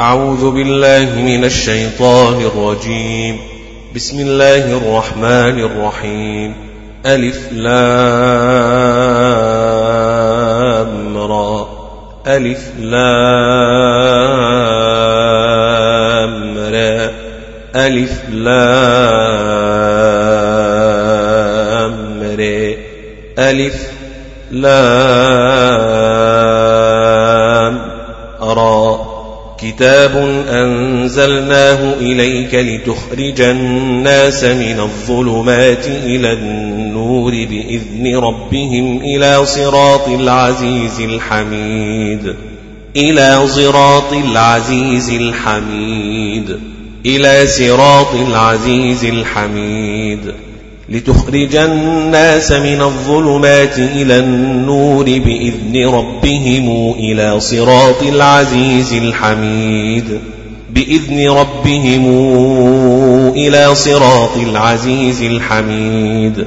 أعوذ بالله من الشيطان الرجيم. بسم الله الرحمن الرحيم. ألف لام را. ألف لام را. ألف لام را. ألف لام كتاب أنزلناه إليك لتخرج الناس من الظلمات إلى النور بإذن ربهم إلى صراط العزيز الحميد إلى صراط العزيز الحميد إلى صراط العزيز الحميد لتخرج الناس من الظلمات إلى النور بإذن ربهم إلى صراط العزيز الحميد. بإذن ربهم إلى صراط العزيز الحميد.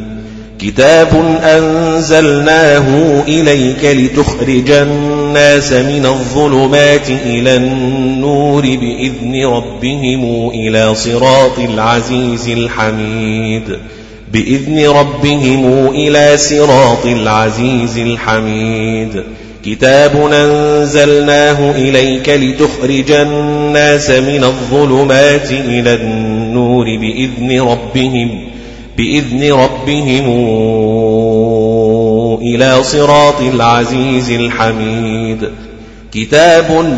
كتاب أنزلناه إليك لتخرج الناس من الظلمات إلى النور بإذن ربهم إلى صراط العزيز الحميد. بإذن ربهم إلى صراط العزيز الحميد. كتاب أنزلناه إليك لتخرج الناس من الظلمات إلى النور بإذن ربهم بإذن ربهم إلى صراط العزيز الحميد. كتاب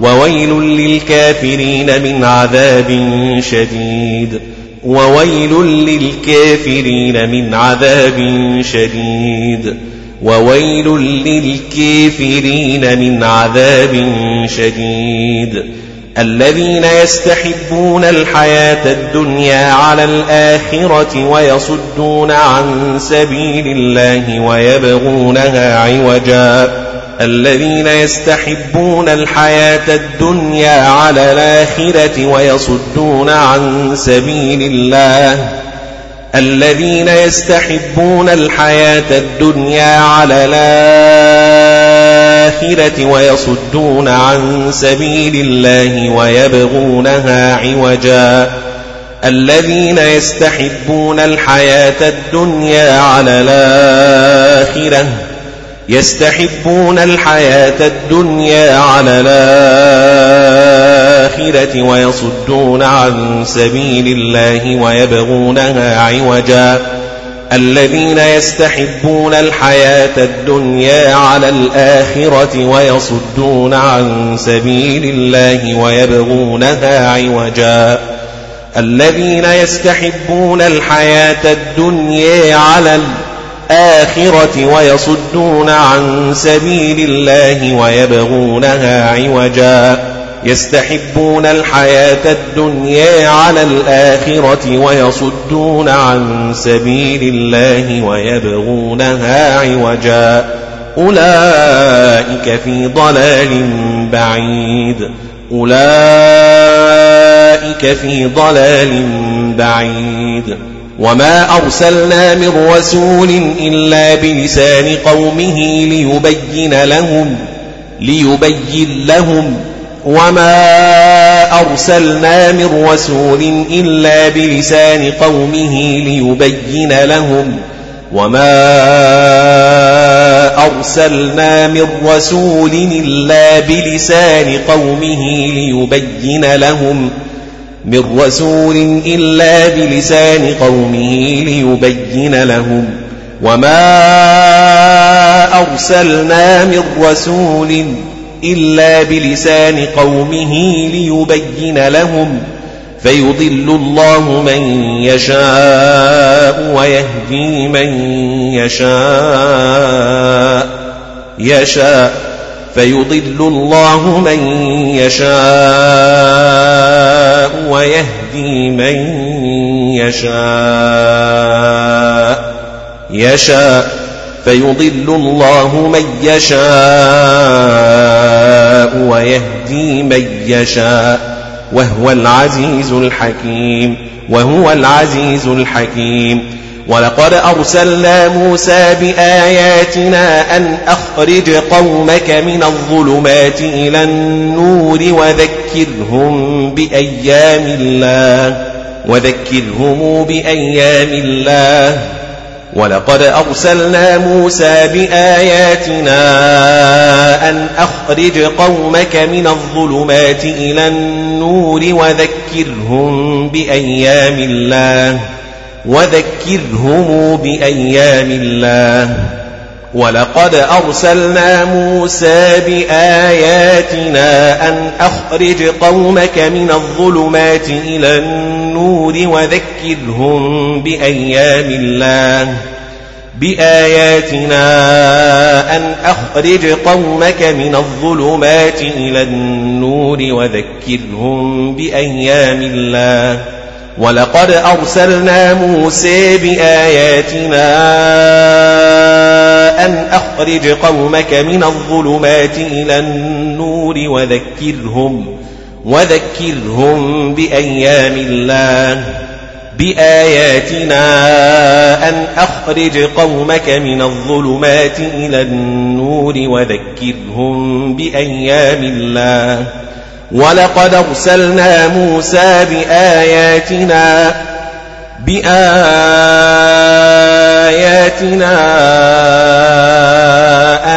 وويل للكافرين من عذاب شديد. وويل للكافرين من عذاب شديد. وويل للكافرين من عذاب شديد. الذين يستحبون الحياة الدنيا على الآخرة ويصدون عن سبيل الله ويبغونها عوجاً. الذين يستحبون الحياة الدنيا على الآخرة ويصدون عن سبيل الله. الذين يستحبون الحياة الدنيا على الآخرة ويصدون عن سبيل الله ويبغونها عوجا. الذين يستحبون الحياة الدنيا على الآخرة يستحبون الحياة الدنيا على الآخرة ويصدون عن سبيل الله ويبغونها عوجا. الذين يستحبون الحياة الدنيا على الآخرة ويصدون عن سبيل الله ويبغونها عوجا. الذين يستحبون الحياة الدنيا على الآخرة الآخرة ويصدون عن سبيل الله ويبغونها عوجا. يستحبون الحياة الدنيا على الآخرة ويصدون عن سبيل الله ويبغونها عوجا. أولئك في ضلال بعيد. أولئك في ضلال بعيد. وما أرسلنا من رسول إلا بلسان قومه ليبين لهم ليبين لهم وما أرسلنا من رسول إلا بلسان قومه ليبين لهم وما أرسلنا من رسول إلا بلسان قومه ليبين لهم من رسول إلا بلسان قومه ليبين لهم وما أرسلنا من رسول إلا بلسان قومه ليبين لهم فيضل الله من يشاء ويهدي من يشاء يشاء فيضل الله من يشاء ويهدي من يشاء. يشاء. فيضل الله من يشاء ويهدي من يشاء. وهو العزيز الحكيم. وهو العزيز الحكيم. ولقد أرسلنا موسى بآياتنا أن أخرج قومك من الظلمات إلى النور وذكرهم بأيام الله وذكرهم بأيام الله. ولقد أرسلنا موسى بآياتنا أن أخرج قومك من الظلمات إلى النور وذكرهم بأيام الله. وذكرهم بأيام الله. ولقد أرسلنا موسى بآياتنا أن أخرج قومك من الظلمات إلى النور وذكرهم بأيام الله. بآياتنا أن أخرج قومك من الظلمات إلى النور وذكرهم بأيام الله. ولقد أرسلنا موسى بآياتنا أن أخرج قومك من الظلمات إلى النور وذكرهم وذكرهم بأيام الله بآياتنا أن أخرج قومك من الظلمات إلى النور وذكرهم بأيام الله. ولقد أرسلنا موسى بآياتنا بآياتنا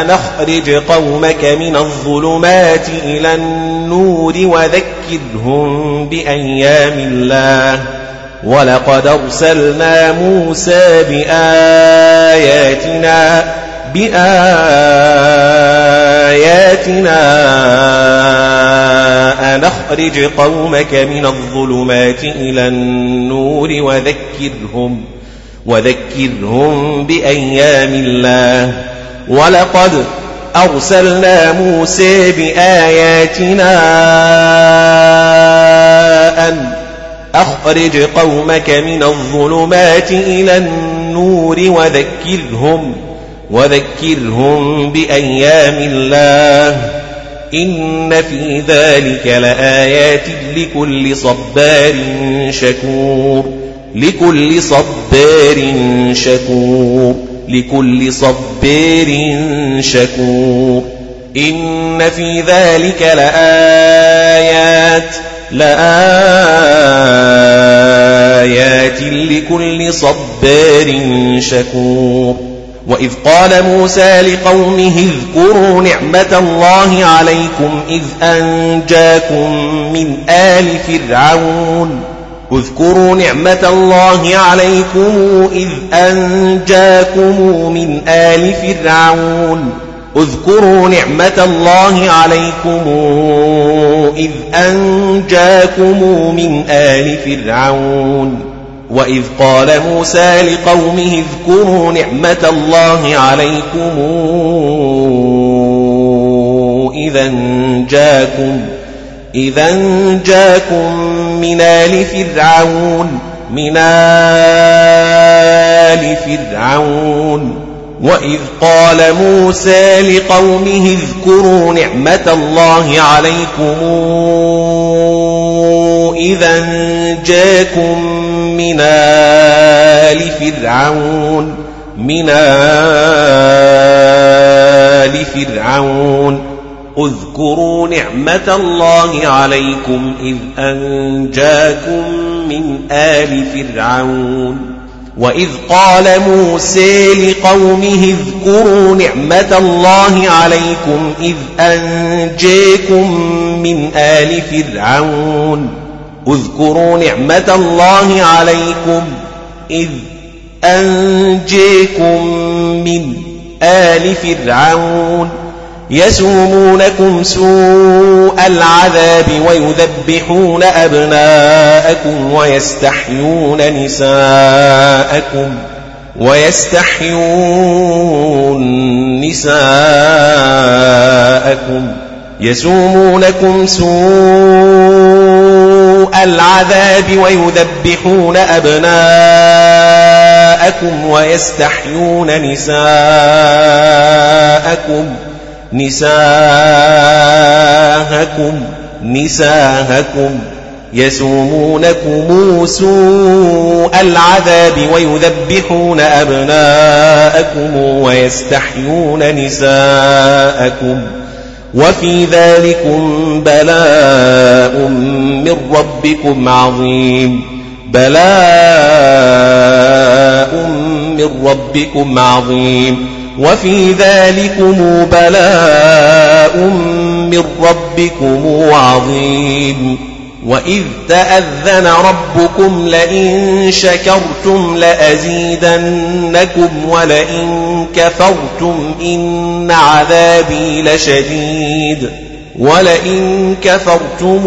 أن أخرج قومك من الظلمات إلى النور وذكرهم بأيام الله. ولقد أرسلنا موسى بآياتنا بآياتنا نخرج قومك من الظلمات إلى النور وذكرهم وذكرهم بأيام الله. ولقد أرسلنا موسى بآياتنا أن أخرج قومك من الظلمات إلى النور وذكرهم وذكرهم بأيام الله. إن في ذلك لآيات لكل صبار شكور. لكل صبار شكور. لكل صبار شكور. إن في ذلك لآيات. لآيات لكل صبار شكور. وإذ قال موسى لقومه اذكروا نعمة الله عليكم إذ أنجاكم من آل فرعون اذكروا نعمة الله عليكم إذ أنجاكم من آل فرعون اذكروا نعمة الله عليكم إذ أنجاكم من آل فرعون وإذ قال موسى لقومه اذكروا نعمة الله عليكم إذا جاكم إذا جاكم من آل فرعون من آل فرعون. وإذ قال موسى لقومه اذكروا نعمة الله عليكم إذا جاكم من آل فرعون من آل فرعون. اذكروا نعمة الله عليكم إذ أنجاكم من آل فرعون. وإذ قال موسى لقومه اذكروا نعمة الله عليكم إذ أنجاكم من آل فرعون. اذكروا نعمة الله عليكم إذ أنجيكم من آل فرعون يسومونكم سوء العذاب ويذبحون أبناءكم ويستحيون نساءكم ويستحيون نساءكم يسومونكم سوء العذاب ويذبحون أبناءكم ويستحيون نساءكم نساءكم نساءكم. يسومونكم سوء العذاب ويذبحون أبناءكم ويستحيون نساءكم. وفي ذلكم بلاء من ربكم عظيم. بلاء من ربكم عظيم. وفي ذلكم بلاء من ربكم عظيم. وإذ تأذن ربكم لئن شكرتم لأزيدنكم ولئن كفرتم إن عذابي لشديد ولئن كفرتم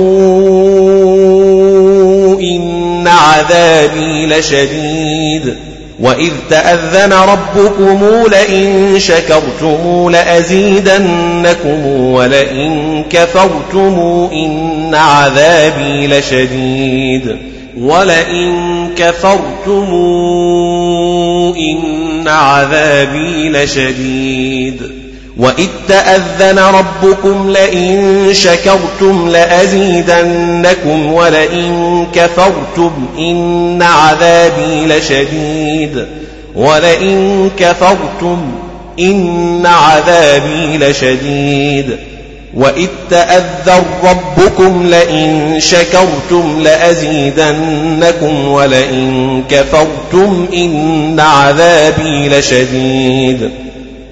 إن عذابي لشديد وإذ تأذن ربكم لئن شكرتم لأزيدنكم ولئن كفرتم إن عذابي لشديد ولئن كفرتم إن عذابي لشديد وإذ تأذن ربكم لئن شكرتم لأزيدنكم ولئن كفرتم إن عذابي لشديد ولئن كفرتم إن عذابي لشديد وإذ تأذن ربكم لئن شكرتم لأزيدنكم ولئن كفرتم إن عذابي لشديد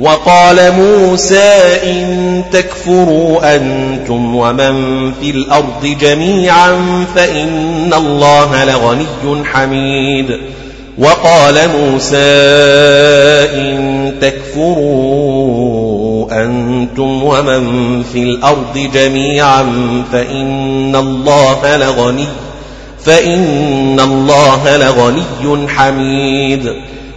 وقال موسى إن تكفروا أنتم ومن في الأرض جميعا فإن الله لغني حميد. وقال موسى إن تكفروا أنتم ومن في الأرض جميعا فإن الله لغني فإن الله لغني حميد.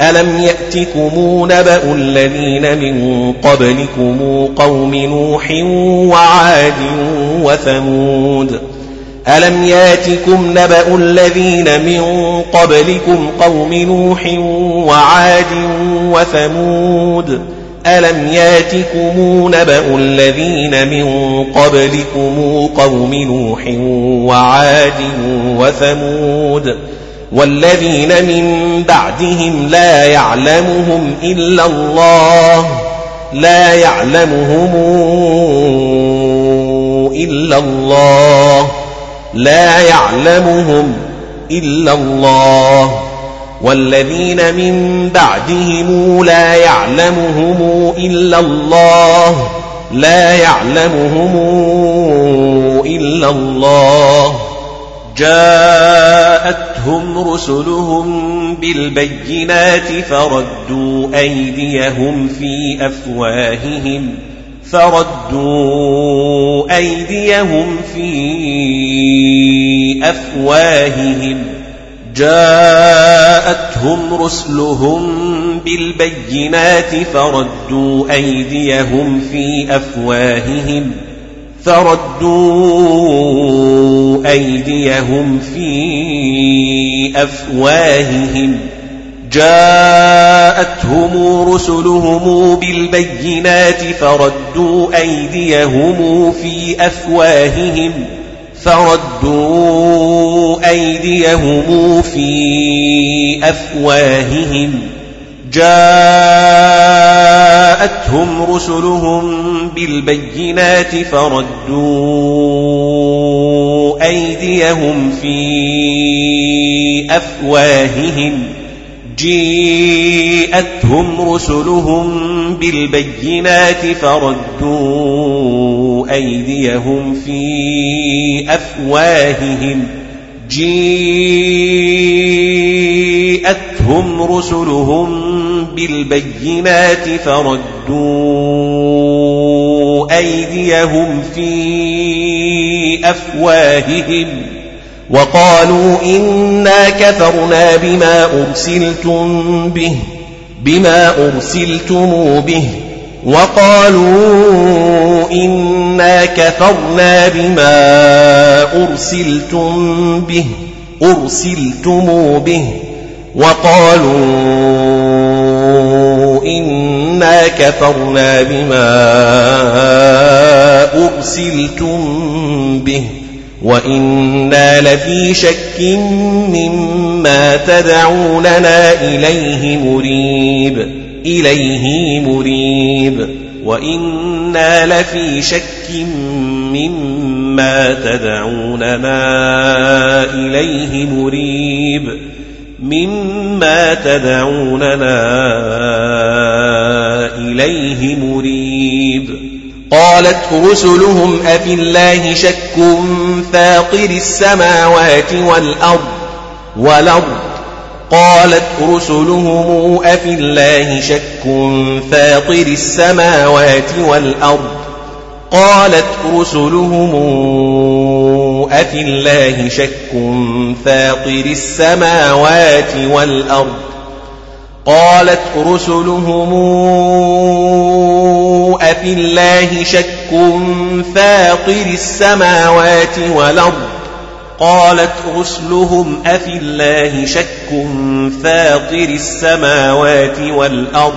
ألم يأتكم نبأ الذين من قبلكم قوم نوح وعاد وثمود ألم ياتكم نبأ الذين من قبلكم قوم نوح وعاد وثمود ألم ياتكم نبأ الذين من قبلكم قوم نوح وعاد وثمود والذين من بعدهم لا يعلمهم إلا الله لا يعلمهم إلا الله لا يعلمهم إلا الله. والذين من بعدهم لا يعلمهم إلا الله لا يعلمهم إلا الله. جاءتهم رسلهم بالبينات فردوا أيديهم في أفواههم فردوا أيديهم في أفواههم. جاءتهم رسلهم بالبينات فردوا أيديهم في أفواههم. فردوا أيديهم في أفواههم. جاءتهم رسلهم بالبينات فردوا أيديهم في أفواههم. فردوا أيديهم في أفواههم. جاءتهم رسلهم بالبينات فردوا أيديهم في أفواههم. جيءتهم رسلهم بالبينات فردوا أيديهم في أفواههم. جيءتهم رسلهم بالبينات فردوا أيديهم في أفواههم وقالوا إنا كفرنا بما أرسلتم به بما أرسلتم به. وقالوا إنا كفرنا بما أرسلتم به أرسلتم به. وقالوا إنا كفرنا بما أرسلتم به وإنا لفي شك مما تدعوننا إليه مريب إليه مريب وإنا لفي شك مما تدعوننا إليه مريب. مما تدعوننا إليه مريب. قالت رسلهم أفي الله شك فاطر السماوات والأرض والأرض. قالت رسلهم أفي الله شك فاطر السماوات والأرض. قالت رسلهم أفي الله شك فاطر السماوات والأرض قالت رسلهم أفي الله شك فاطر السماوات والأرض قالت رسلهم أفي الله شك فاطر السماوات والأرض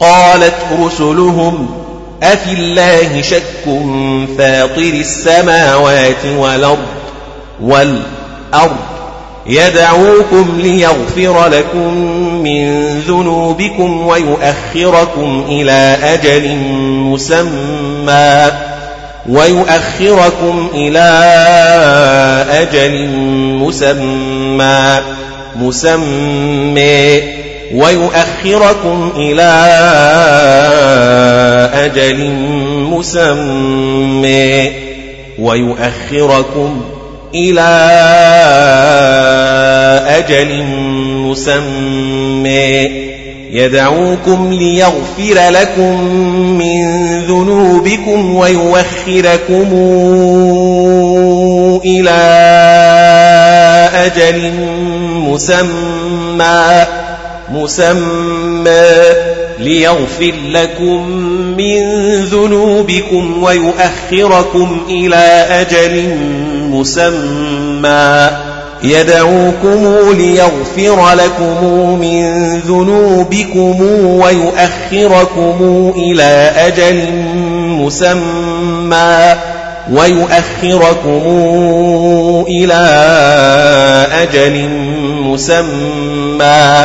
قالت رسلهم أفي الله شك فاطر السماوات والأرض والأرض. يدعوكم ليغفر لكم من ذنوبكم ويؤخركم إلى أجل مسمى ويؤخركم إلى أجل مسمى مسمى ويؤخركم إلى أجل مسمى ويؤخركم إلى أجل مسمى يدعوكم ليغفر لكم من ذنوبكم ويوخركم إلى أجل مسمى مسمى ليغفر لكم من ذنوبكم ويؤخركم إلى أجل مسمى. يدعوكم ليغفر لكم من ذنوبكم ويؤخركم إلى أجل مسمى. ويؤخركم إلى أجل مسمى.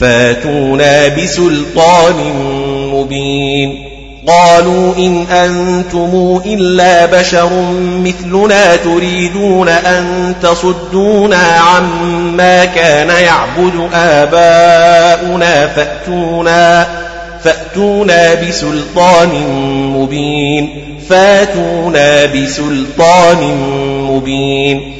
فاتونا بسلطان مبين. قالوا إن أنتم إلا بشر مثلنا تريدون أن تصدونا عما كان يعبد آباؤنا فأتونا فأتونا بسلطان مبين. فاتونا بسلطان مبين.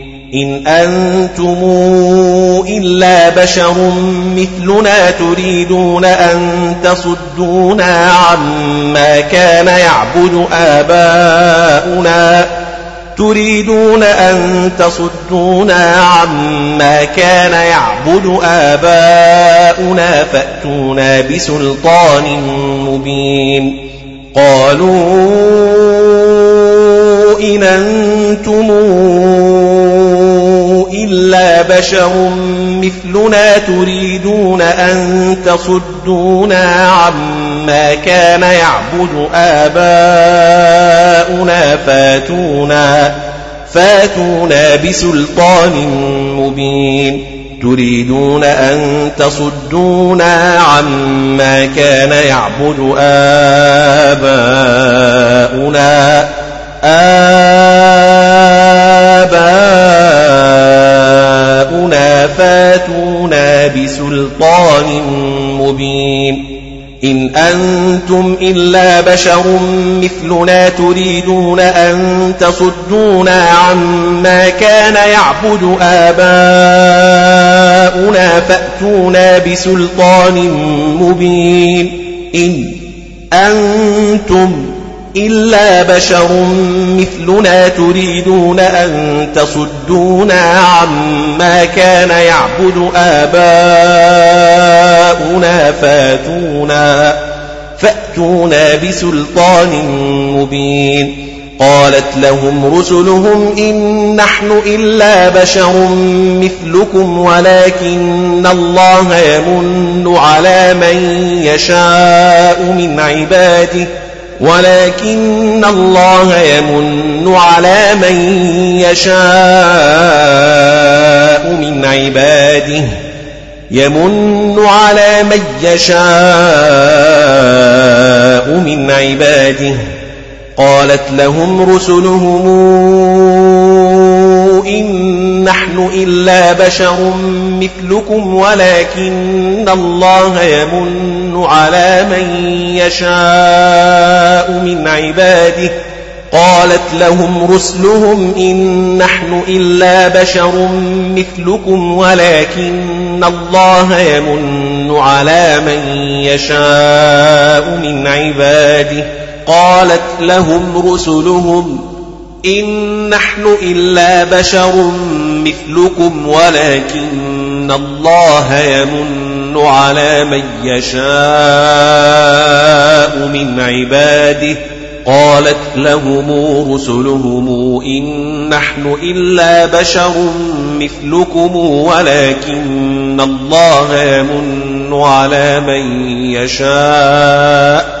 إن أنتم إلا بشر مثلنا تريدون أن تصدونا عما كان يعبد آباؤنا تريدون أن تصدونا عما كان يعبد آباؤنا فأتونا بسلطان مبين قالوا إن أنتم بشر مثلنا تريدون أن تصدونا عما كان يعبد آباؤنا فاتونا فاتونا بسلطان مبين تريدون أن تصدونا عما كان يعبد آباؤنا آباؤنا فاتونا بسلطان مبين إن أنتم إلا بشر مثلنا تريدون أن تصدونا عما كان يعبد آباؤنا فأتونا بسلطان مبين إن أنتم إلا بشر مثلنا تريدون أن تصدونا عما كان يعبد آباؤنا فاتونا فأتونا بسلطان مبين قالت لهم رسلهم إن نحن إلا بشر مثلكم ولكن الله يمن على من يشاء من عباده ولكن الله يمن على من يشاء من عباده. يمن على من يشاء من عباده. قالت لهم رسلهم إن نحن إلا بشر مثلكم ولكن الله يمن على من يشاء من عباده. قالت لهم رسلهم إن نحن إلا بشر مثلكم ولكن الله يمن على من يشاء من عباده. قالت لهم رسلهم إن نحن إلا بشر مثلكم ولكن الله يمن على من يشاء من عباده. قالت لهم رسلهم إن نحن إلا بشر مثلكم ولكن الله يمن على من يشاء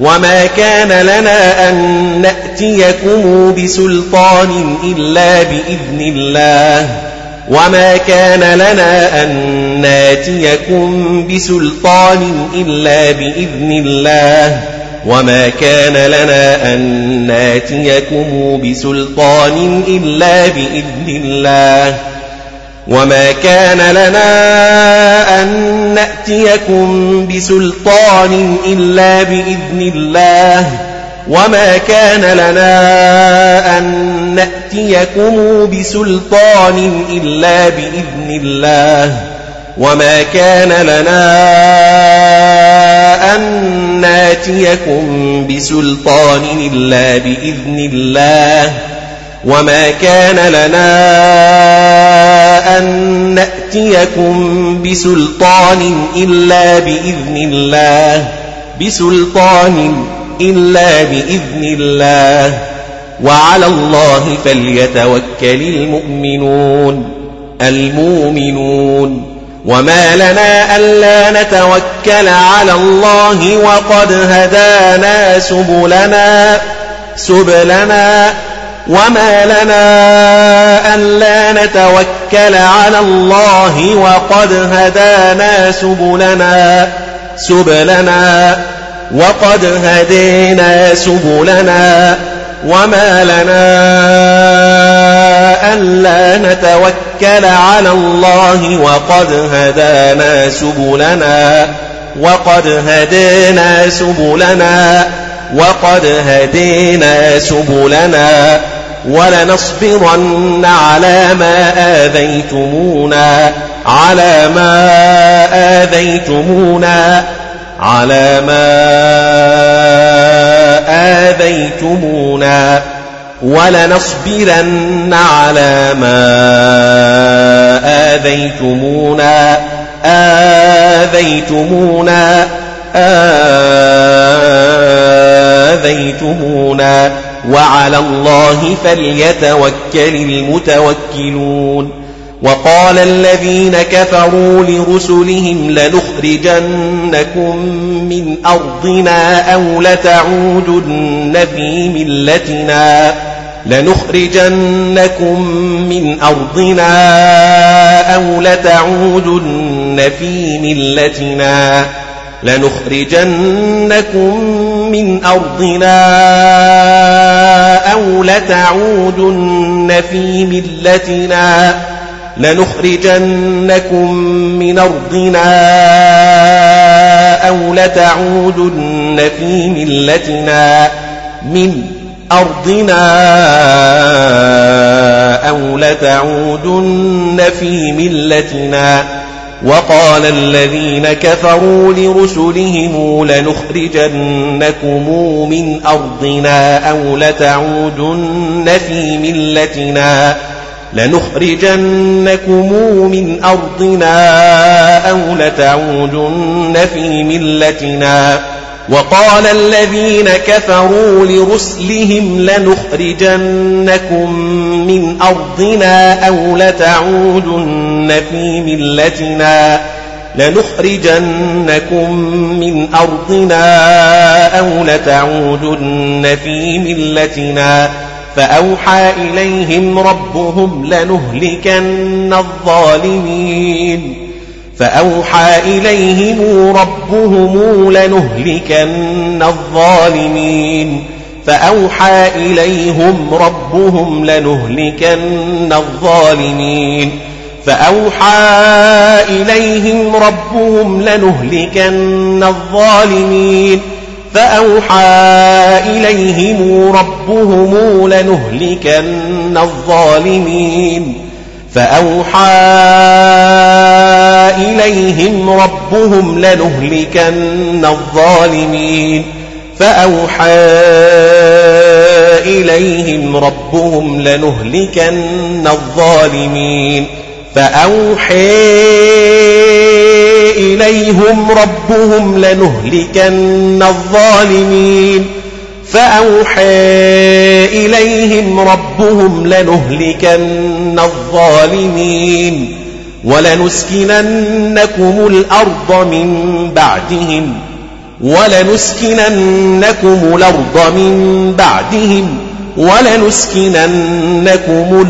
وما كان لنا أن نأتيكم بسلطان إلا بإذن الله وما كان لنا أن ناتيكم بسلطان إلا بإذن الله وما كان لنا أن ناتيكم بسلطان إلا بإذن الله وما كان لنا أن نأتيكم بسلطان إلا بإذن الله وما كان لنا أن نأتيكم بسلطان إلا بإذن الله وما كان لنا أن ناتيكم بسلطان إلا بإذن الله وما كان لنا أن نأتيكم بسلطان إلا بإذن الله بسلطان إلا بإذن الله وعلى الله فليتوكل المؤمنون المؤمنون وما لنا ألا نتوكل على الله وقد هدانا سبلنا سبلنا وما لنا ألا نتوكل على الله وقد هدانا سبلنا سبلنا وقد هدينا سبلنا وما لنا ألا نتوكل على الله وقد هدانا سبلنا وقد هدينا سبلنا وقد هدينا سبلنا ولنصبرن على ما آذيتمونا على ما آذيتمونا على ما آذيتمونا ولنصبرن على ما آذيتمونا آذيتمونا. آذيتمونا وعلى الله فليتوكل المتوكلون وقال الذين كفروا لرسلهم لنخرجنكم من أرضنا أو لتعودن في ملتنا لنخرجنكم من أرضنا أو لتعودن في ملتنا لنخرجنكم من أرضنا أو لتعودن في ملتنا لنخرجنكم من أرضنا أو لتعودن في ملتنا من أرضنا أو لتعودن في ملتنا وقال الذين كفروا لرسلهم لنخرجنكم من أرضنا أو لتعودن في ملتنا لنخرجنكم من أرضنا أو لتعودن في ملتنا وقال الذين كفروا لرسلهم لنخرجنكم من أرضنا أو لتعودن في ملتنا لنخرجنكم من أرضنا أو لتعودن في ملتنا فأوحى إليهم ربهم لنهلكن الظالمين فأوحى إليهم ربهم لنهلكن الظالمين. فأوحى إليهم ربهم لنهلكن الظالمين. فأوحى إليهم ربهم لنهلكن الظالمين. فأوحى إليهم ربهم لنهلكن الظالمين. فأوحى إليهم ربهم لنهلكن الظالمين. فأوحى إليهم ربهم لنهلكن الظالمين. فأوحى إليهم ربهم لنهلكن الظالمين. فأوحى إليهم ربهم لنهلكن الظالمين ولنسكننكم الأرض من بعدهم ولنسكننكم الأرض من بعدهم ولنسكننكم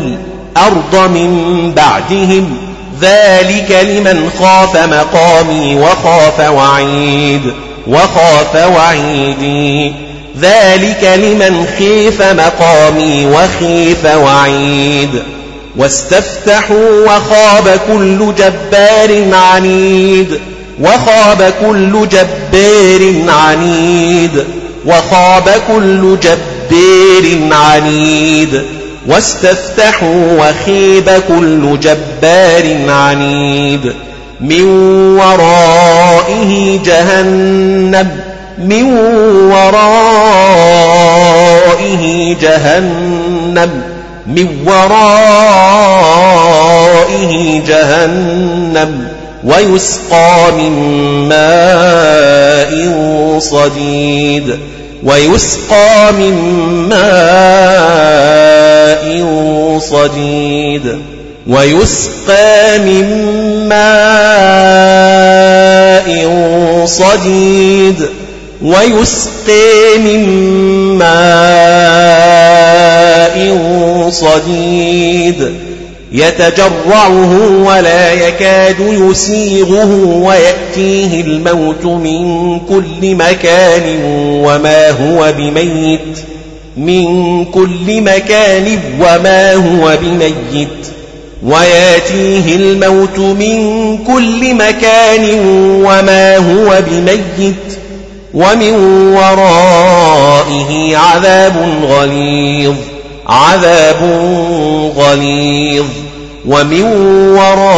الأرض من بعدهم ذلك لمن خاف مقامي وخاف وعيد وخاف وعيدي ذلك لمن خيف مقامي وخيف وعيد واستفتحوا وخاب كل جبار عنيد وخاب كل جبار عنيد وخاب كل جبار عنيد واستفتحوا وخيب كل جبار عنيد من ورائه جهنم من ورائه جهنم من ورائه جهنم ويسقى من ماء صديد ويسقى من ماء صديد ويسقى من ماء صديد. ويسقي من ماء صديد. يتجرعه ولا يكاد يسيغه ويأتيه الموت من كل مكان وما هو بميت. من كل مكان وما هو بميت. ويأتيه الموت من كل مكان وما هو بميت. ومن ورائه عذاب غليظ عذاب غليظ. ومن ورائه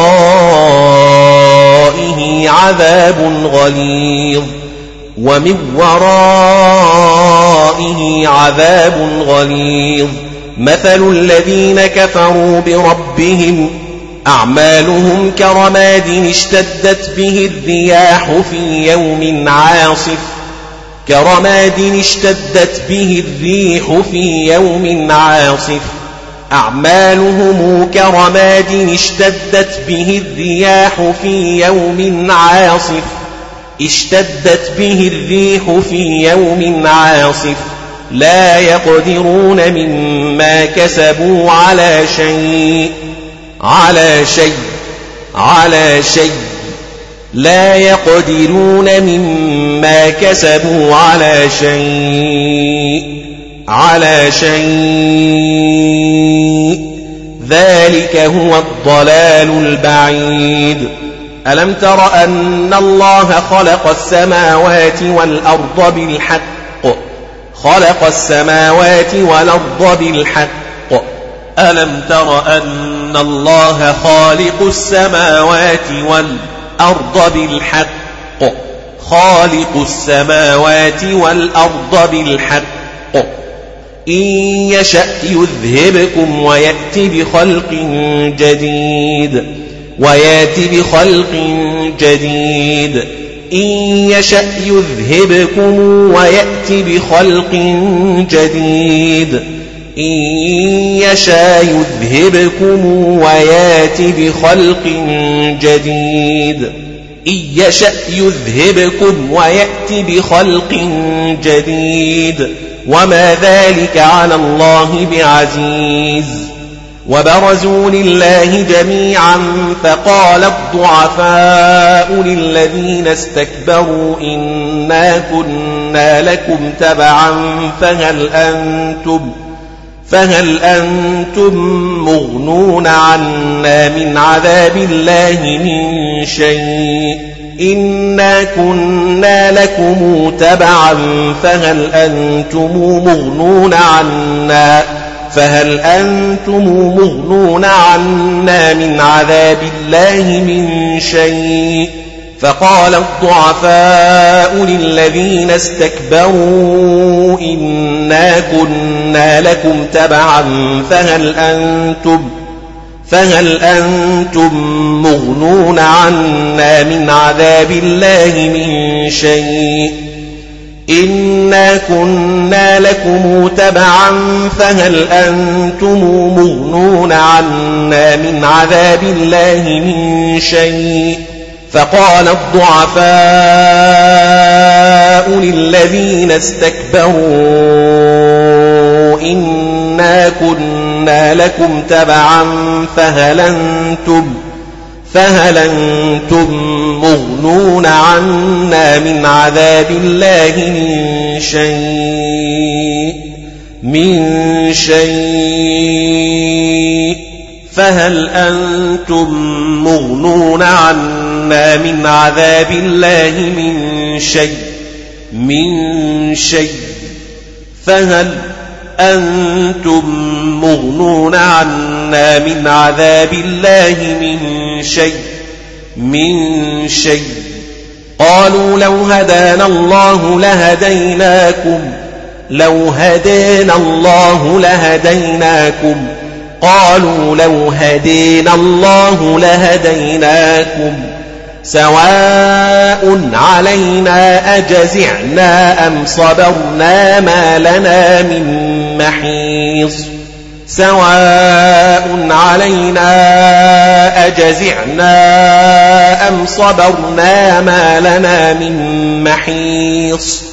عذاب غليظ. ومن ورائه عذاب غليظ. مثل الذين كفروا بربهم أعمالهم كرماد اشتدت به الرياح في يوم عاصف. كرماد اشتدت به الريح في يوم عاصف. أعمالهم كرماد اشتدت به الرياح في يوم عاصف. اشتدت به الريح في يوم عاصف. لا يقدرون مما كسبوا على شيء. على شيء. على شيء. لا يقدرون مما كسبوا على شيء على شيء. ذلك هو الضلال البعيد. ألم تر أن الله خلق السماوات والأرض بالحق؟ خلق السماوات والأرض بالحق. ألم تر أن الله خالق السماوات والأرض بالحق. خالق السماوات والأرض بالحق. إن يشأ يذهبكم ويأت بخلق جديد. ويات بخلق جديد. إن يشأ يذهبكم ويأت بخلق جديد. إن يشاء يذهبكم ويأت بخلق جديد. إن يشأ يذهبكم ويأت بخلق جديد. وما ذلك على الله بعزيز. وبرزوا لله جميعا فقال الضعفاء للذين استكبروا إنا كنا لكم تبعا فهل أنتم فهل أنتم مغنون عنا من عذاب الله من شيء؟ إنا كنا لكم تبعا فهل أنتم مغنون عنا؟ فهل أنتم مغنون عنا من عذاب الله من شيء؟ فقال الضعفاء للذين استكبروا إنا كنا لكم تبعا فهل أنتم فهل أنتم مغنون عنا من عذاب الله من شيء إنا كنا لكم تبعا فهل أنتم مغنون عنا من عذاب الله من شيء فقال الضعفاء للذين استكبروا إنا كنا لكم تبعا فهل أنتم فهل أنتم مغنون عنا من عذاب الله من شيء من شيء فهل أنتم مغنون عنا من عذاب الله من شيء من شيء. فهل أنتم مغنون عنا من عذاب الله من شيء من شيء؟ قالوا لو هدانا الله لهديناكم لو هدينا الله لهديناكم. قالوا لو هدينا الله لهديناكم سواء علينا أجزعنا أم صبرنا ما لنا من محيص. سواء علينا أجزعنا أم صبرنا ما لنا من محيص.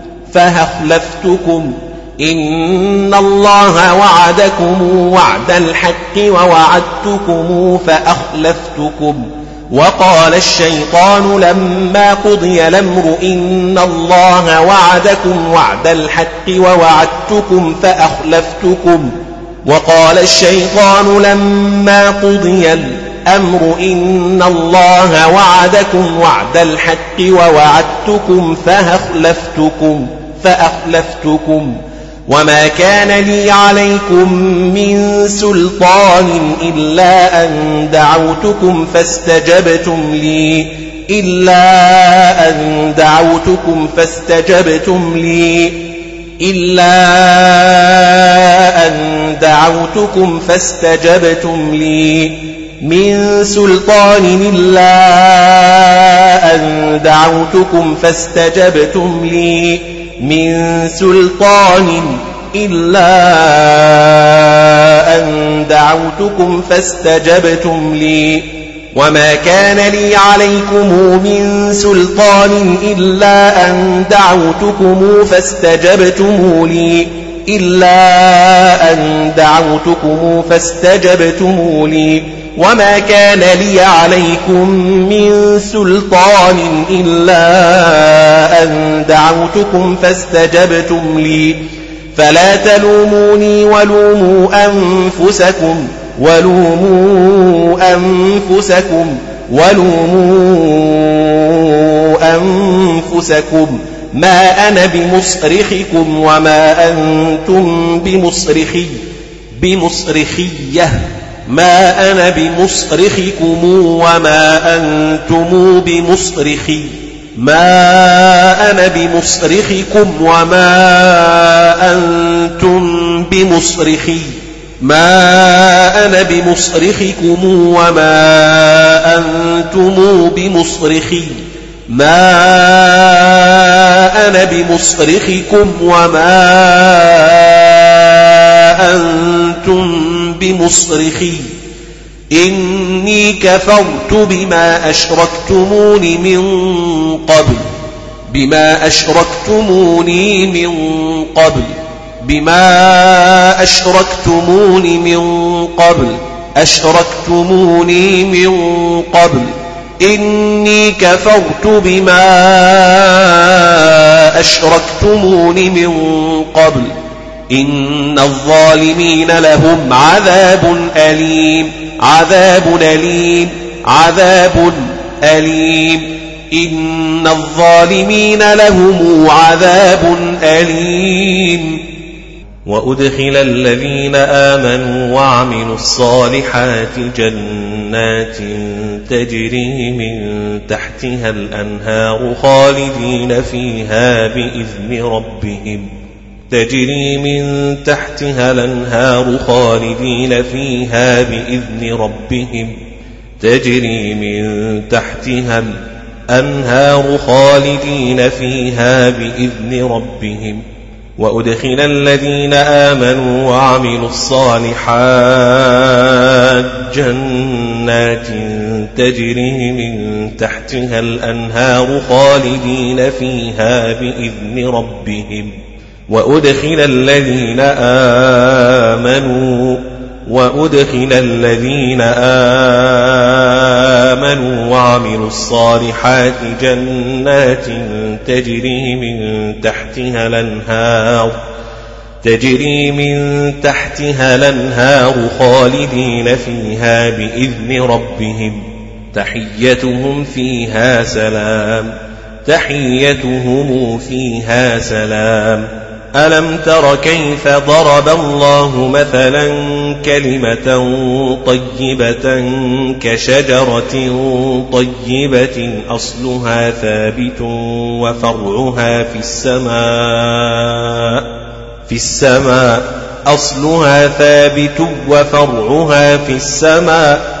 فأخلفتكم إن الله وعدكم وعد الحق ووعدتكم فأخلفتكم. وقال الشيطان لما قضي الأمر إن الله وعدكم وعد الحق ووعدتكم فأخلفتكم. وقال الشيطان لما قضي الأمر إن الله وعدكم وعد الحق ووعدتكم فأخلفتكم. فأخلفتكم وما كان لي عليكم من سلطان إلا أن دعوتكم فاستجبتم لي إلا أن دعوتكم فاستجبتم لي إلا أن دعوتكم فاستجبتم لي. من سلطان إلا أن دعوتكم فاستجبتم لي. من سلطان إلا أن دعوتكم فاستجبتم لي وما كان لي عليكم من سلطان إلا أن دعوتكم فاستجبتم لي إلا أن دعوتكم فاستجبتم لي وما كان لي عليكم من سلطان إلا أن دعوتكم فاستجبتم لي فلا تلوموني ولوموا أنفسكم ولوموا أنفسكم ولوموا أنفسكم ما أنا بمصرخكم وما أنتم بمصرخي بمصرخية. ما أنا بمصرخكم وما أنتم بمصرخي. ما أنا بمصرخكم وما أنتم بمصرخي. ما أنا بمصرخكم وما أنتم بمصرخي. ما أنا بمصرخكم وما أنتم بمصرخي إني كفرت بما أشركتموني من قبل بما أشركتموني من قبل بما أشركتموني من قبل أشركتموني من قبل إني كفرت بما أشركتموني من قبل. إن الظالمين لهم عذاب أليم. عذاب أليم. عذاب أليم. إن الظالمين لهم عذاب أليم. وأدخل الذين آمنوا وعملوا الصالحات جنات تجري من تحتها الأنهار خالدين فيها بإذن ربهم. تجري من تحتها الأنهار خالدين فيها بإذن ربهم. تجري من تحتها الأنهار خالدين فيها بإذن ربهم. وأدخل الذين آمنوا وعملوا الصالحات جنات تجري من تحتها الأنهار خالدين فيها بإذن ربهم. وأدخل الذين آمنوا وأدخل الذين آمنوا وعملوا الصالحات جنات تجري من تحتها الأنهار تجري من تحتها الأنهار خالدين فيها بإذن ربهم تحيتهم فيها سلام تحيتهم فيها سلام. ألم تر كيف ضرب الله مثلا كلمة طيبة كشجرة طيبة أصلها ثابت وفرعها في السماء في السماء أصلها ثابت وفرعها في السماء.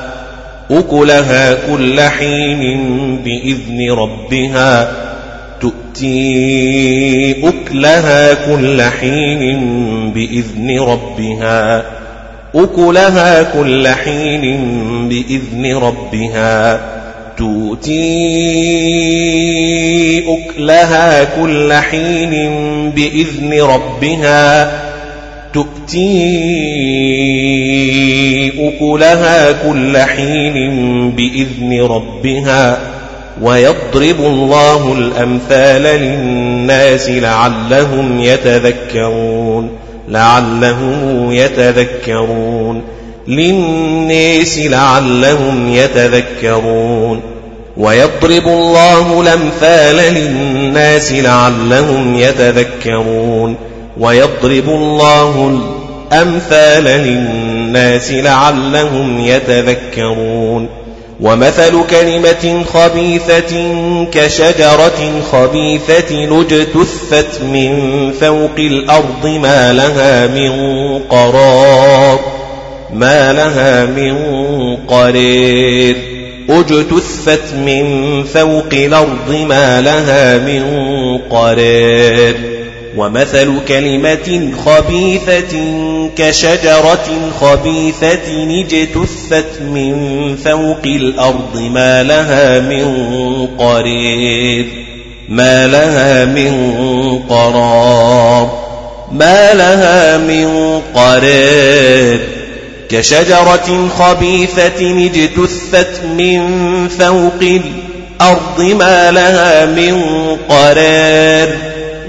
أكلها كل حين بإذن ربها. تؤتي أكلها كل حين بإذن ربها. أكلها كل حين بإذن ربها. تؤتي أكلها كل حين بإذن ربها. تؤتي أكلها كل حين بإذن ربها ويضرب الله الأمثال للناس لعلهم يتذكرون لعلهم يتذكرون للناس لعلهم يتذكرون. ويضرب الله الأمثال للناس لعلهم يتذكرون. ويضرب الله الأمثال للناس لعلهم يتذكرون. ومثل كلمة خبيثة كشجرة خبيثة اجتثت من فوق الأرض ما لها من قرار. ما لها من قرير. اجتثت من فوق الأرض ما لها من قرير. ومثل كلمة خبيثة كشجرة خبيثة اجتثت من فوق الأرض ما لها من قرير ما لها من قرار ما لها من قرار كشجرة خبيثة اجتثت من فوق الأرض ما لها من قرار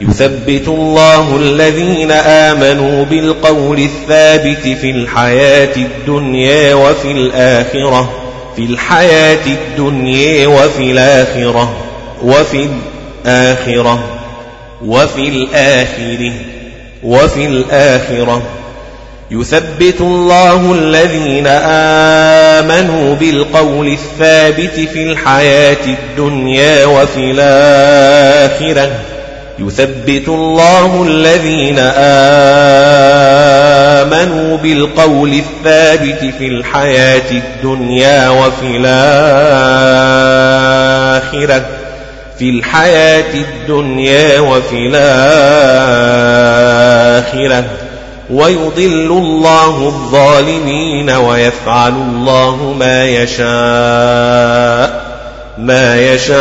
يثبت الله الذين آمنوا بالقول الثابت في الحياة الدنيا وفي الآخرة في الحياة الدنيا وفي الآخرة وفي الآخرة وفي الآخرة وفي الآخرة. يثبت الله الذين آمنوا بالقول الثابت في الحياة الدنيا وفي الآخرة. يثبت الله الذين آمنوا بالقول الثابت في الحياة الدنيا وفي الآخرة. في الحياة الدنيا وفي الآخرة. ويضل الله الظالمين ويفعل الله ما يشاء. ما يشاء.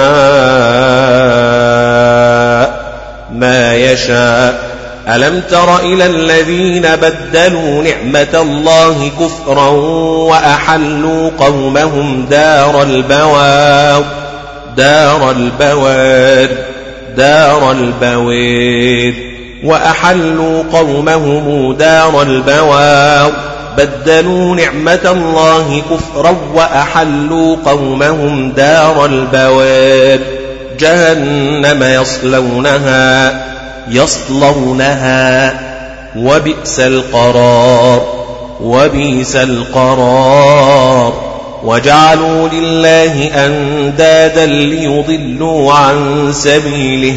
ما يشاء. ألم تر إلى الذين بدلوا نعمة الله كفرا وأحلوا قومهم دار البوار؟ دار البوار دار البوار وأحلوا قومهم دار البوار. بدلوا نعمة الله كفرا وأحلوا قومهم دار البوار. جهنم يصلونها يصلونها وبئس القرار وبئس القرار. وجعلوا لله أندادا ليضلوا عن سبيله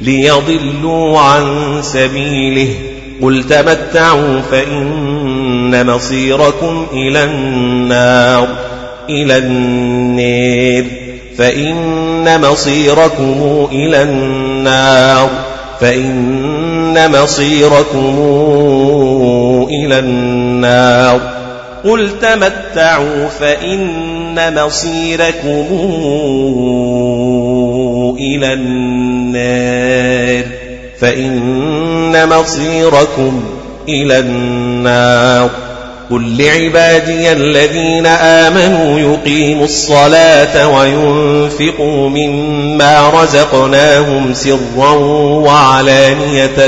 ليضلوا عن سبيله. قل تمتعوا فإن مصيركم إلى النار إلى النار فإن مصيركم إلى النار فإن مصيركم إلى النار قل تمتعوا فإن مصيركم إلى النار فإن مصيركم إلى النار قل لعبادي الذين آمنوا يقيموا الصلاة وينفقوا مما رزقناهم سرا وعلانية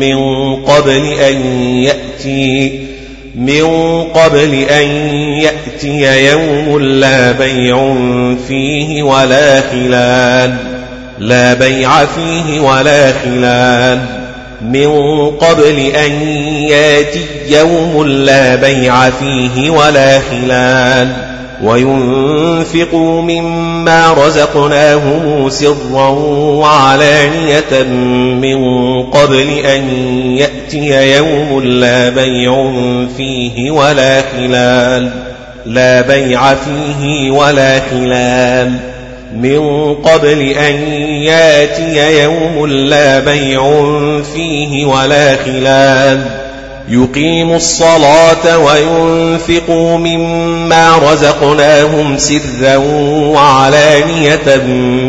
من قبل أن يأتي من قبل أن يأتي يوم لا بيع فيه ولا خلال لا بيع فيه ولا خلال من قبل أن ياتي يوم لا بيع فيه ولا خلال وينفقوا مما رزقناهم سرا وعلانية من قبل أن يأتي يوم لا بيع فيه ولا خلال لا بيع فيه ولا خلال من قبل أن ياتي يوم لا بيع فيه ولا خلال. يقيموا الصلاة وينفقوا مما رزقناهم سرا وعلانية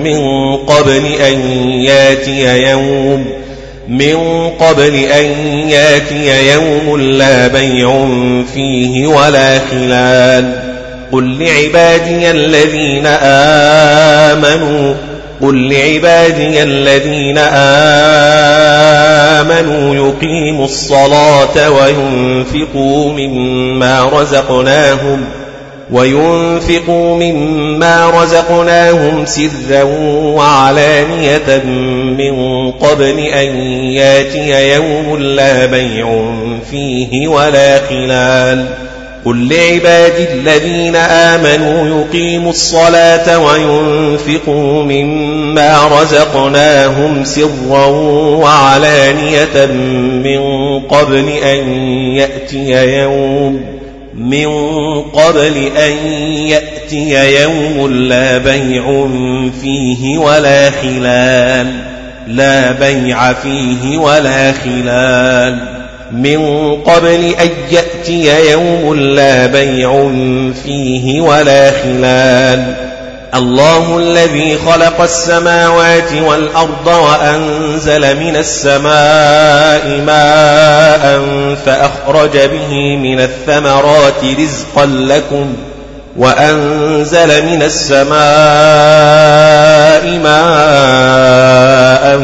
من قبل أن ياتي يوم. من قبل أن ياتي يوم لا بيع فيه ولا خلال. قل لعبادي الذين آمنوا قل لعبادي الذين آمنوا يقيموا الصلاة وينفقوا مما رزقناهم وينفقوا مما رزقناهم سرا وعلانية من قبل أن ياتي يوم لا بيع فيه ولا خلال. قل لعبادي الذين آمنوا يقيموا الصلاة وينفقوا مما رزقناهم سرا وعلانية من قبل أن يأتي يوم من قبل أن يأتي يوم لا بيع فيه ولا خلال لا بيع فيه ولا خلال من قبل أن يأتي يوم لا بيع فيه ولا خلال. الله الذي خلق السماوات والأرض وأنزل من السماء ماء فأخرج به من الثمرات رزقا لكم وأنزل من السماء ماء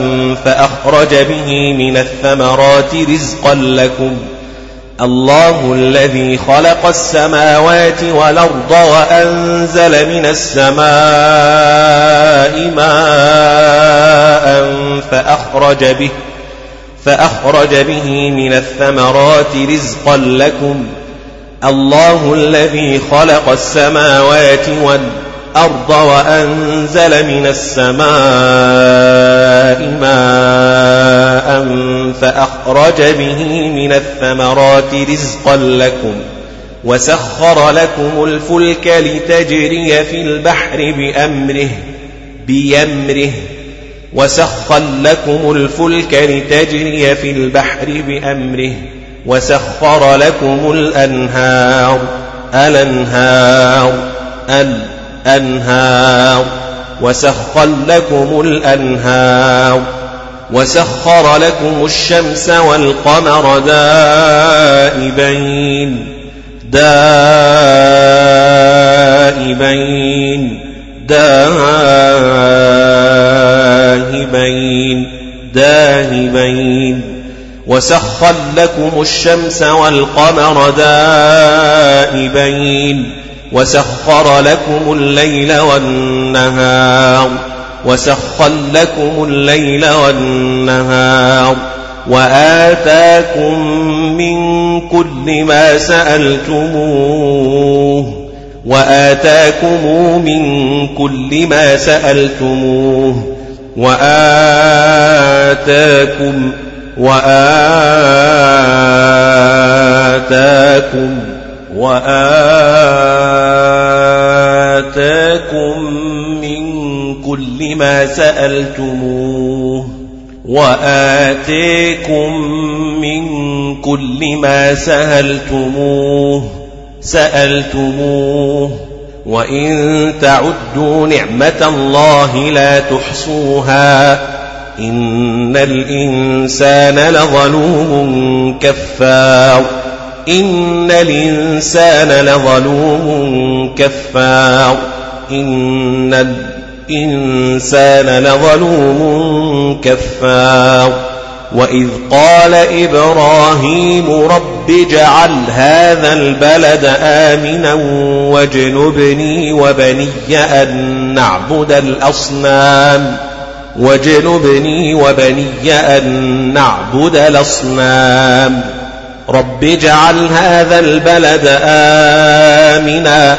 فأخرج به من الثمرات رزقا لكم الله الذي خلق السماوات والأرض وأنزل من السماء ماء فأخرج به فأخرج به من الثمرات رزقا لكم. الله الذي خلق السماوات والأرض والأرض وأنزل من السماء ماء فأخرج به من الثمرات رزقا لكم وسخر لكم الفلك لتجري في البحر بأمره بيمره. وسخر لكم الفلك لتجري في البحر بأمره. وسخر لكم الأنهار الأنهار الأنهار. وسخر لكم الأنهار وسخر لكم الشمس والقمر دائبين دائبين داهبين داهبين وسخر لكم الشمس والقمر دائبين وسخر لكم الليل والنهار وسخر لكم الليل والنهار وآتاكم من كل ما سألتموه وآتاكم من كل ما سألتموه وآتاكم وآتاكم وآتاكم من كل ما سألتموه وآتيكم من كل ما سألتموه سألتموه وإن تعدوا نعمة الله لا تحصوها إن الإنسان لظلوم كفار إن الإنسان لظلوم كفار. إن الإنسان لظلوم كفار. وإذ قال إبراهيم رب اجعل هذا البلد آمنا واجنبني وبني أن نعبد الأصنام. واجنبني وبني أن نعبد الأصنام. رب اجعل هذا البلد آمنا.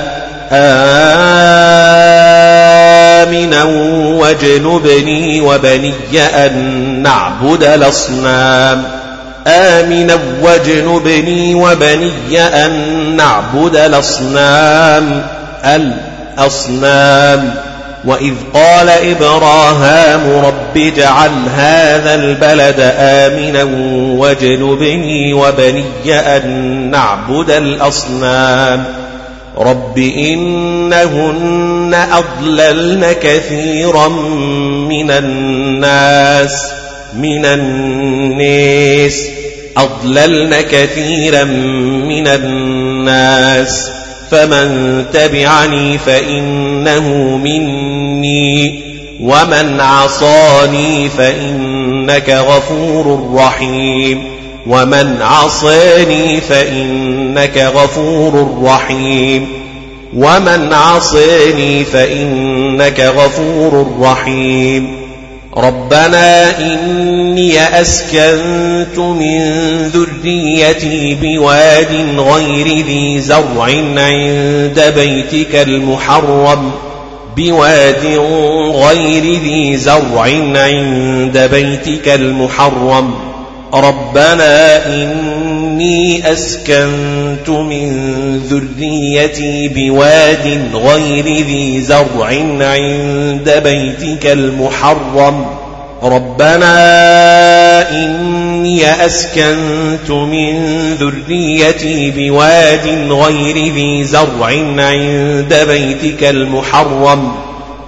آمنا واجنبني وبني أن نعبد الأصنام. آمنا واجنبني وبني أن نعبد الأصنام. الأصنام. وإذ قال إبراهام رب اجعل هذا البلد آمنا واجنبني وبني أن نعبد الأصنام رب إنهن أضللن كثيرا من الناس من الناس أضللن كثيرا من الناس فمن تبعني فإنه مني ومن عصاني فإنك غفور رحيم ومن عصاني فإنك غفور رحيم ومن عصاني فإنك غفور رحيم. ربنا إني أسكنت من ذريتي بواد غير ذي زرع عند بيتك المحرم. بواد غير ذي زرع عند بيتك المحرم. ربنا إني أسكنت من ذريتي بواد غير ذي زرع عند بيتك المحرم. ربنا إني أسكنت من ذريتي بواد غير ذي زرع عند بيتك المحرم.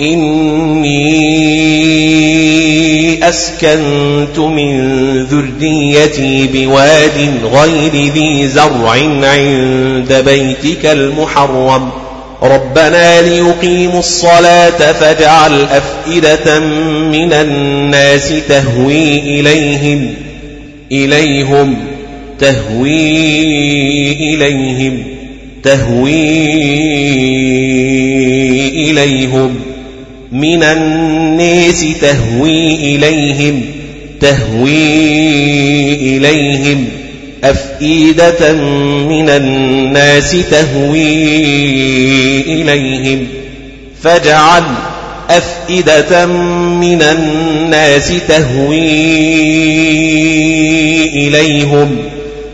إني أسكنت من ذريتي بواد غير ذي زرع عند بيتك المحرم. ربنا ليقيموا الصلاة فاجعل أفئدة من الناس تهوي إليهم إليهم تهوي إليهم تهوي إليهم. من الناس تهوي إليهم تهوي إليهم أفئدة من الناس تهوي إليهم فاجعل أفئدة من الناس تهوي إليهم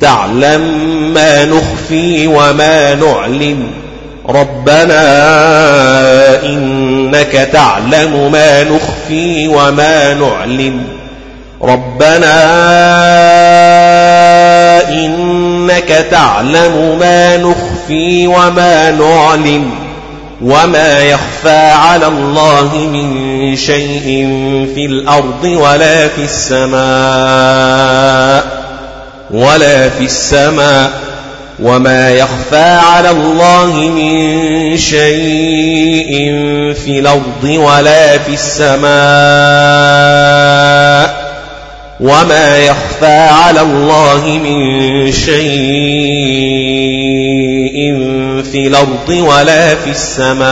تعلم ما نخفي وما نعلن. ربنا إنك تعلم ما نخفي وما نعلن. ربنا إنك تعلم ما نخفي وما نعلن. وما يخفى على الله من شيء في الأرض ولا في السماء. ولا في السماء وما يخفى على الله من شيء في الأرض ولا في السماء وما يخفى على الله من شيء في الأرض ولا في السماء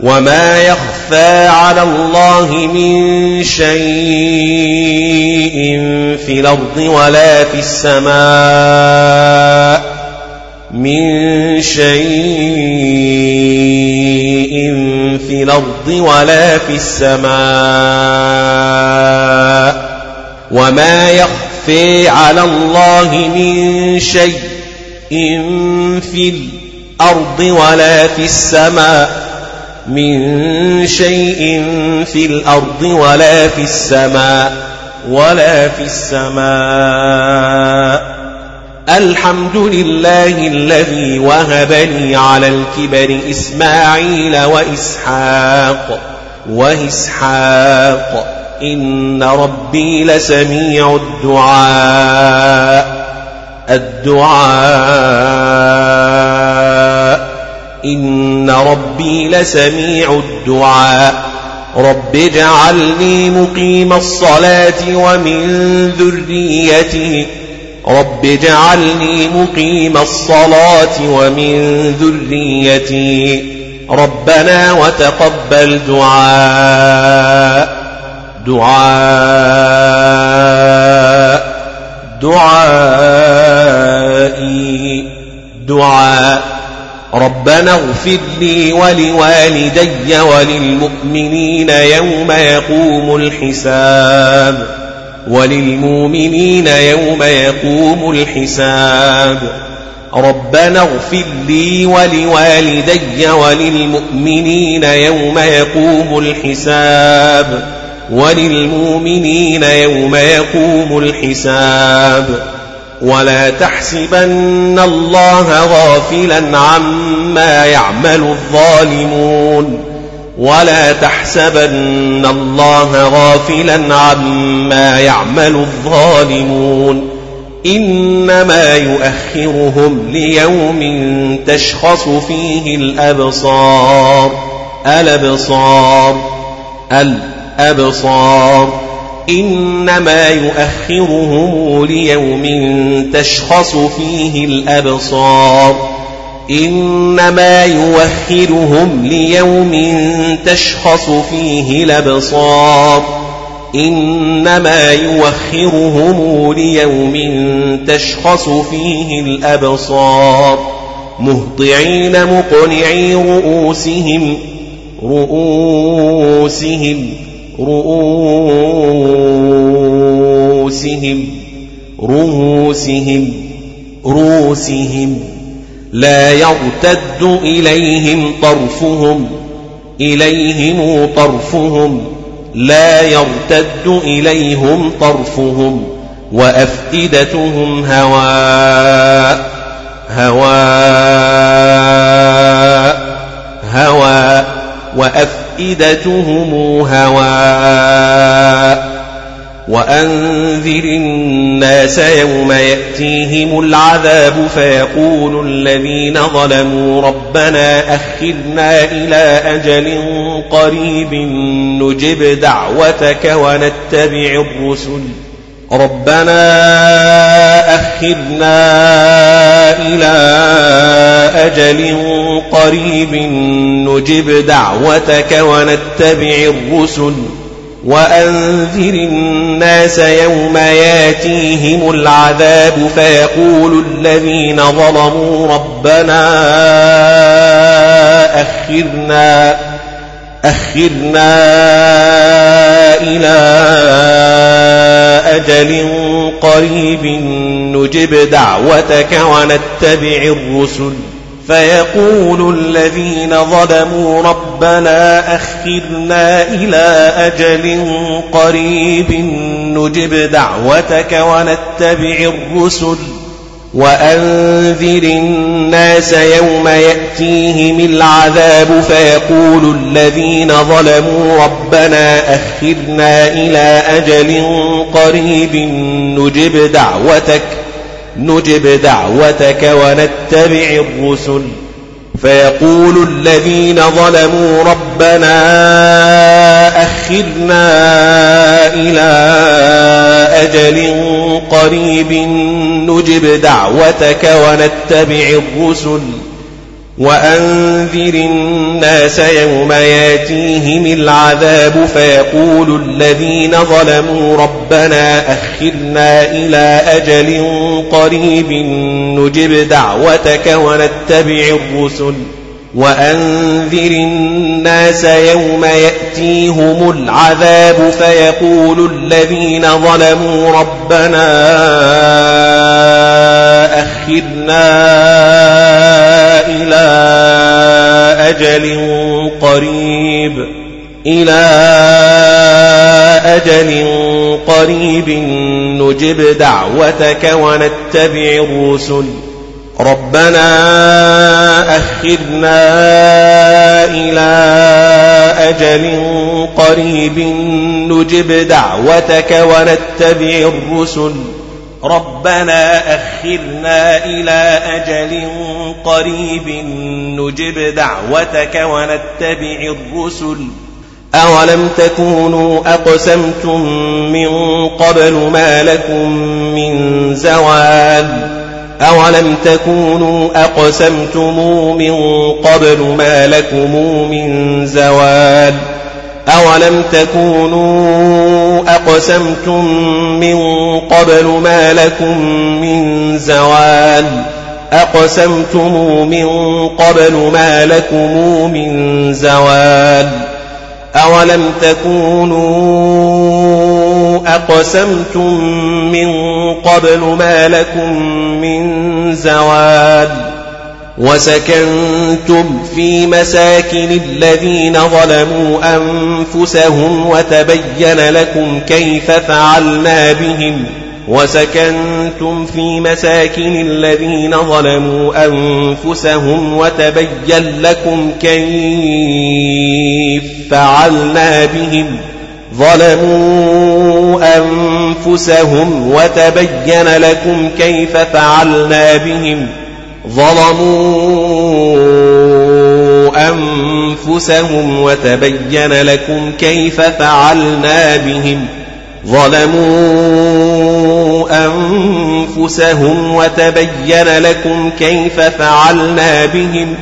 وما يخفى على الله من شيء في الأرض ولا في السماء من شيء في الأرض ولا في السماء وما يخفي على الله من شيء في الأرض ولا في السماء من شيء في الأرض ولا في السماء ولا في السماء. الحمد لله الذي وهب لي على الكبر إسماعيل وإسحاق وإسحاق. إن ربي لسميع الدعاء الدعاء. إن ربي لسميع الدعاء رب اجعلني مقيم الصلاة ومن ذريتي رب اجعلني مقيم الصلاة ومن ذريتي ربنا وتقبل دعاء دعاء دعائي دعاء ربنا اغفر لي ولوالدي وللمؤمنين يوم يقوم الحساب وللمؤمنين يوم يقوم الحساب ربنا اغفر لي ولوالدي وللمؤمنين يوم يقوم الحساب وللمؤمنين يوم يقوم الحساب ولا تحسبن الله غافلا عما يعمل الظالمون. ولا تحسبن الله غافلا عما يعمل الظالمون. إنما يؤخرهم ليوم تشخص فيه الأبصار. الأبصار. الأبصار. إنما يؤخرهم ليوم تشخص فيه الأبصار. إنما يوخرهم ليوم تشخص فيه الأبصار. إنما يوخرهم ليوم تشخص فيه الأبصار. مهطعين مقنعي رؤوسهم رؤوسهم رؤوسهم رؤوسهم رؤوسهم. لا يرتد إليهم طرفهم إليهم طرفهم. لا يرتد إليهم طرفهم. وأفئدتهم هواء هواء هواء. وأفئدتهم هواء وأنذر الناس يوم يأتيهم العذاب فيقول الذين ظلموا ربنا أخذنا إلى أجل قريب نجب دعوتك ونتبع الرسل ربنا أخذنا إلى أجل قريب نجب دعوتك ونتبع الرسل وأنذر الناس يوم ياتيهم العذاب فيقول الذين ظلموا ربنا أخرنا أخرنا إلى أجل قريب نجب دعوتك ونتبع الرسل. فيقول الذين ظلموا ربنا أخرنا إلى أجل قريب نجب دعوتك ونتبع الرسل. وأنذر الناس يوم يأتيهم العذاب فيقول الذين ظلموا ربنا أخرنا إلى أجل قريب نجب دعوتك نجب دعوتك ونتبع الرسل. فيقول الذين ظلموا ربنا أخرنا إلى أجل قريب نجب دعوتك ونتبع الرسل. وأنذر الناس يوم ياتيهم العذاب فيقول الذين ظلموا ربنا أخرنا إلى أجل قريب نجب دعوتك ونتبع الرسل. وأنذر الناس يوم يأتيهم العذاب فيقول الذين ظلموا ربنا أخرنا إلى أجل قريب إلى أجل قريب نجب دعوتك ونتبع الرسل. ربنا أخرنا إلى أجل قريب نجب دعوتك ونتبع الرسل. ربنا أخرنا إلى أجل قريب نجب دعوتك ونتبع الرسل. أولم تكونوا أقسمتم من قبل ما لكم من زوال؟ أولم تكونوا أقسمتم من قبل ما لكم من زوال؟ أولم تكونوا أقسمتم من قبل ما لكم من زوال أقسمتم من قبل ما لكم من زوال أولم تكونوا أقسمتم من قبل ما لكم من زوال وسكنتم في مساكن الذين ظلموا أنفسهم وتبين لكم كيف فعلنا بهم. وسكنتم في مساكن الذين ظلموا أنفسهم وتبين لكم كيف فعلنا بهم. ظلموا أنفسهم وتبين لكم كيف فعلنا بهم. ظلموا أنفسهم وتبين لكم كيف فعلنا بهم ظلموا أنفسهم وتبين لكم كيف فعلنا بهم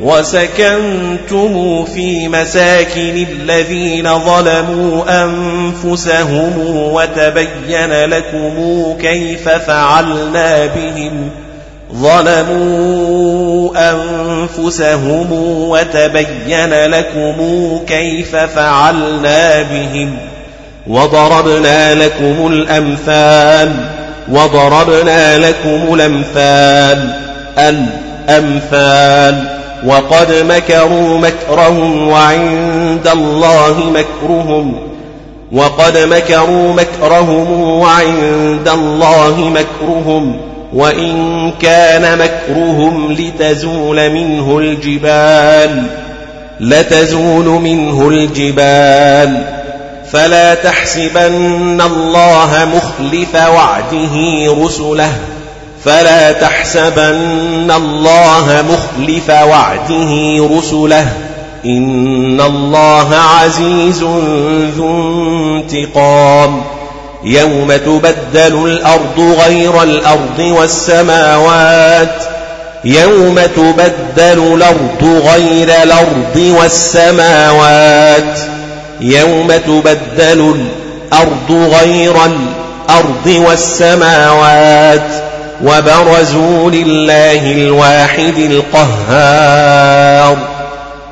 وسكنتم في مساكن الذين ظلموا أنفسهم وتبين لكم كيف فعلنا بهم ظلموا أنفسهم وتبين لكم كيف فعلنا بهم وضربنا لكم الأمثال وضربنا لكم الأمثال الأمثال وقد مكروا مكرهم وعند الله مكرهم وقد مكروا مكرهم وعند الله مكرهم وإن كان مكرهم لتزول منه الجبال لتزول منه الجبال. فلا تحسبن الله مخلف وعده رسله فلا تحسبن الله مخلف وعده رسله. إن الله عزيز ذو انتقام. يوم تبدل الأرض غير الأرض والسماوات يوم تبدل الأرض غير الأرض والسماوات يوم تبدل الأرض غير الأرض والسماوات وبرزوا لله الواحد القهار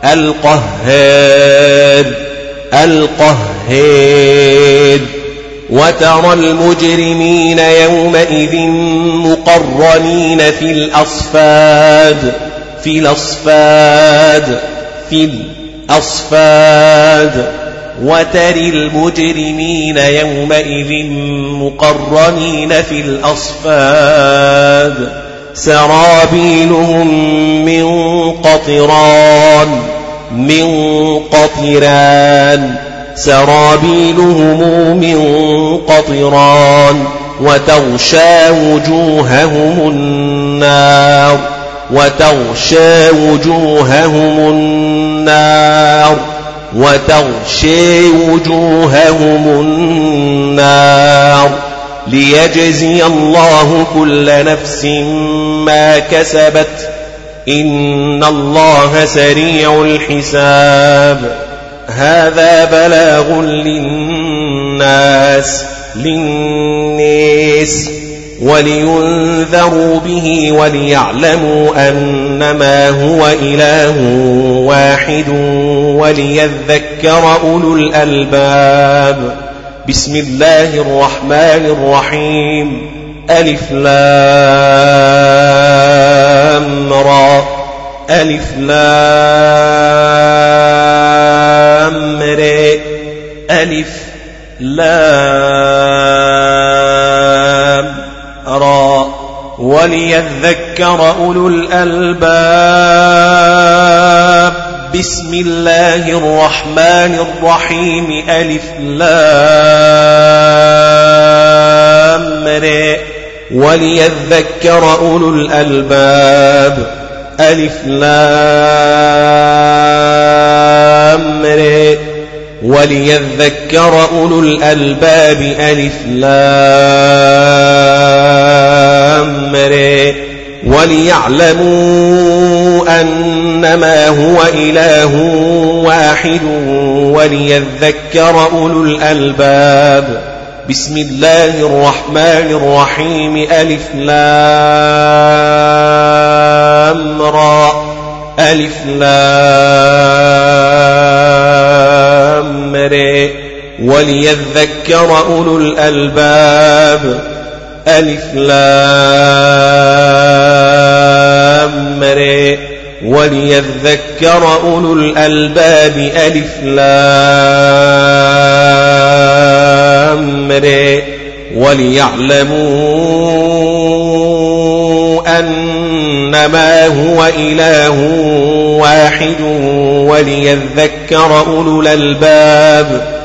القهار القهار وترى المجرمين يومئذ مقرنين في الأصفاد في الأصفاد في الأصفاد. وترى المجرمين يومئذ مقرنين في الأصفاد. سرابيلهم من قطران من قطران. سرابيلهم من قطران وتغشى وجوههم النار وتغشى وجوههم النار وتغشي وجوههم النار ليجزي الله كل نفس ما كسبت إن الله سريع الحساب هذا بلاغ للناس للناس ولينذروا به وليعلموا أنما هو إله واحد وليذكر أولو الألباب. بسم الله الرحمن الرحيم. ألف لام را. ألف لام ر. ألف لام را وليذكر أولو الألباب. بسم الله الرحمن الرحيم. ألف لام ر. وليذكر أولو الألباب. ألف لام ر. وليذكر أولو الألباب ألف لام ر. وليعلموا أنما هو إله واحد. وليذكر أولو الألباب بسم الله الرحمن الرحيم ألف لام را. ألف لام ر. وليذكر أولو الألباب. ألف لام ر. وليذكر أولو الألباب. ألف لام ر وليعلموا أنما هو إله واحد وليذكر أولو الألباب.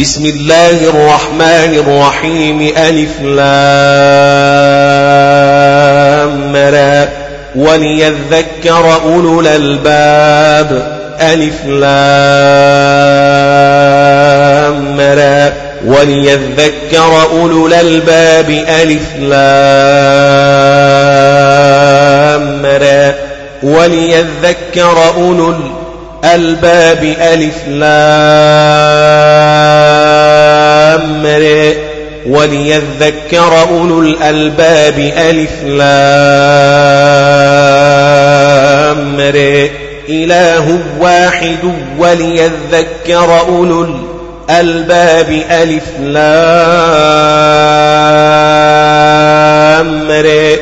بسم الله الرحمن الرحيم. ألف لام را. وليذكر أولو الألباب. ألف لام را. وليذكر أولو الألباب ألف لام را وليذكر أولو الألباب ألف لام ر وليذكر أولو الألباب ألف لام ر إله واحد وليذكر أولو الألباب ألف لام ر